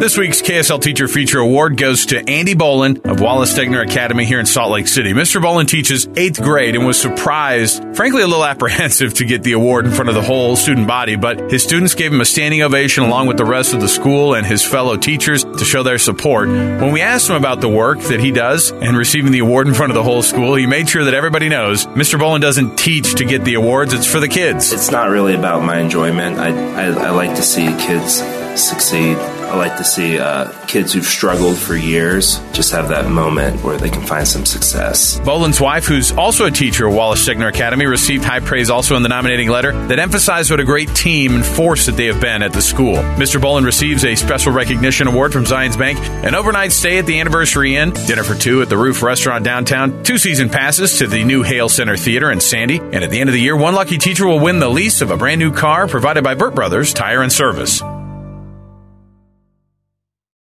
This week's KSL Teacher Feature Award goes to Andy Bolen of Wallace Stegner Academy here in Salt Lake City. Mr. Bolen teaches eighth grade and was surprised, frankly, a little apprehensive to get the award in front of the whole student body, but his students gave him a standing ovation along with the rest of the school and his fellow teachers to show their support. When we asked him about the work that he does and receiving the award in front of the whole school, he made sure that everybody knows Mr. Bolen doesn't teach to get the awards, it's for the kids. It's not really about my enjoyment. I, I, I like to see kids succeed. I like to see uh, kids who've struggled for years just have that moment where they can find some success. Bolen's wife, who's also a teacher at Wallace Stegner Academy, received high praise also in the nominating letter that emphasized what a great team and force that they have been at the school. Mr. Bolen receives a special recognition award from Zions Bank, an overnight stay at the Anniversary Inn, dinner for two at the Roof Restaurant downtown, two season passes to the new Hale Center Theater in Sandy, and at the end of the year, one lucky teacher will win the lease of a brand new car provided by Burt Brothers Tire and Service.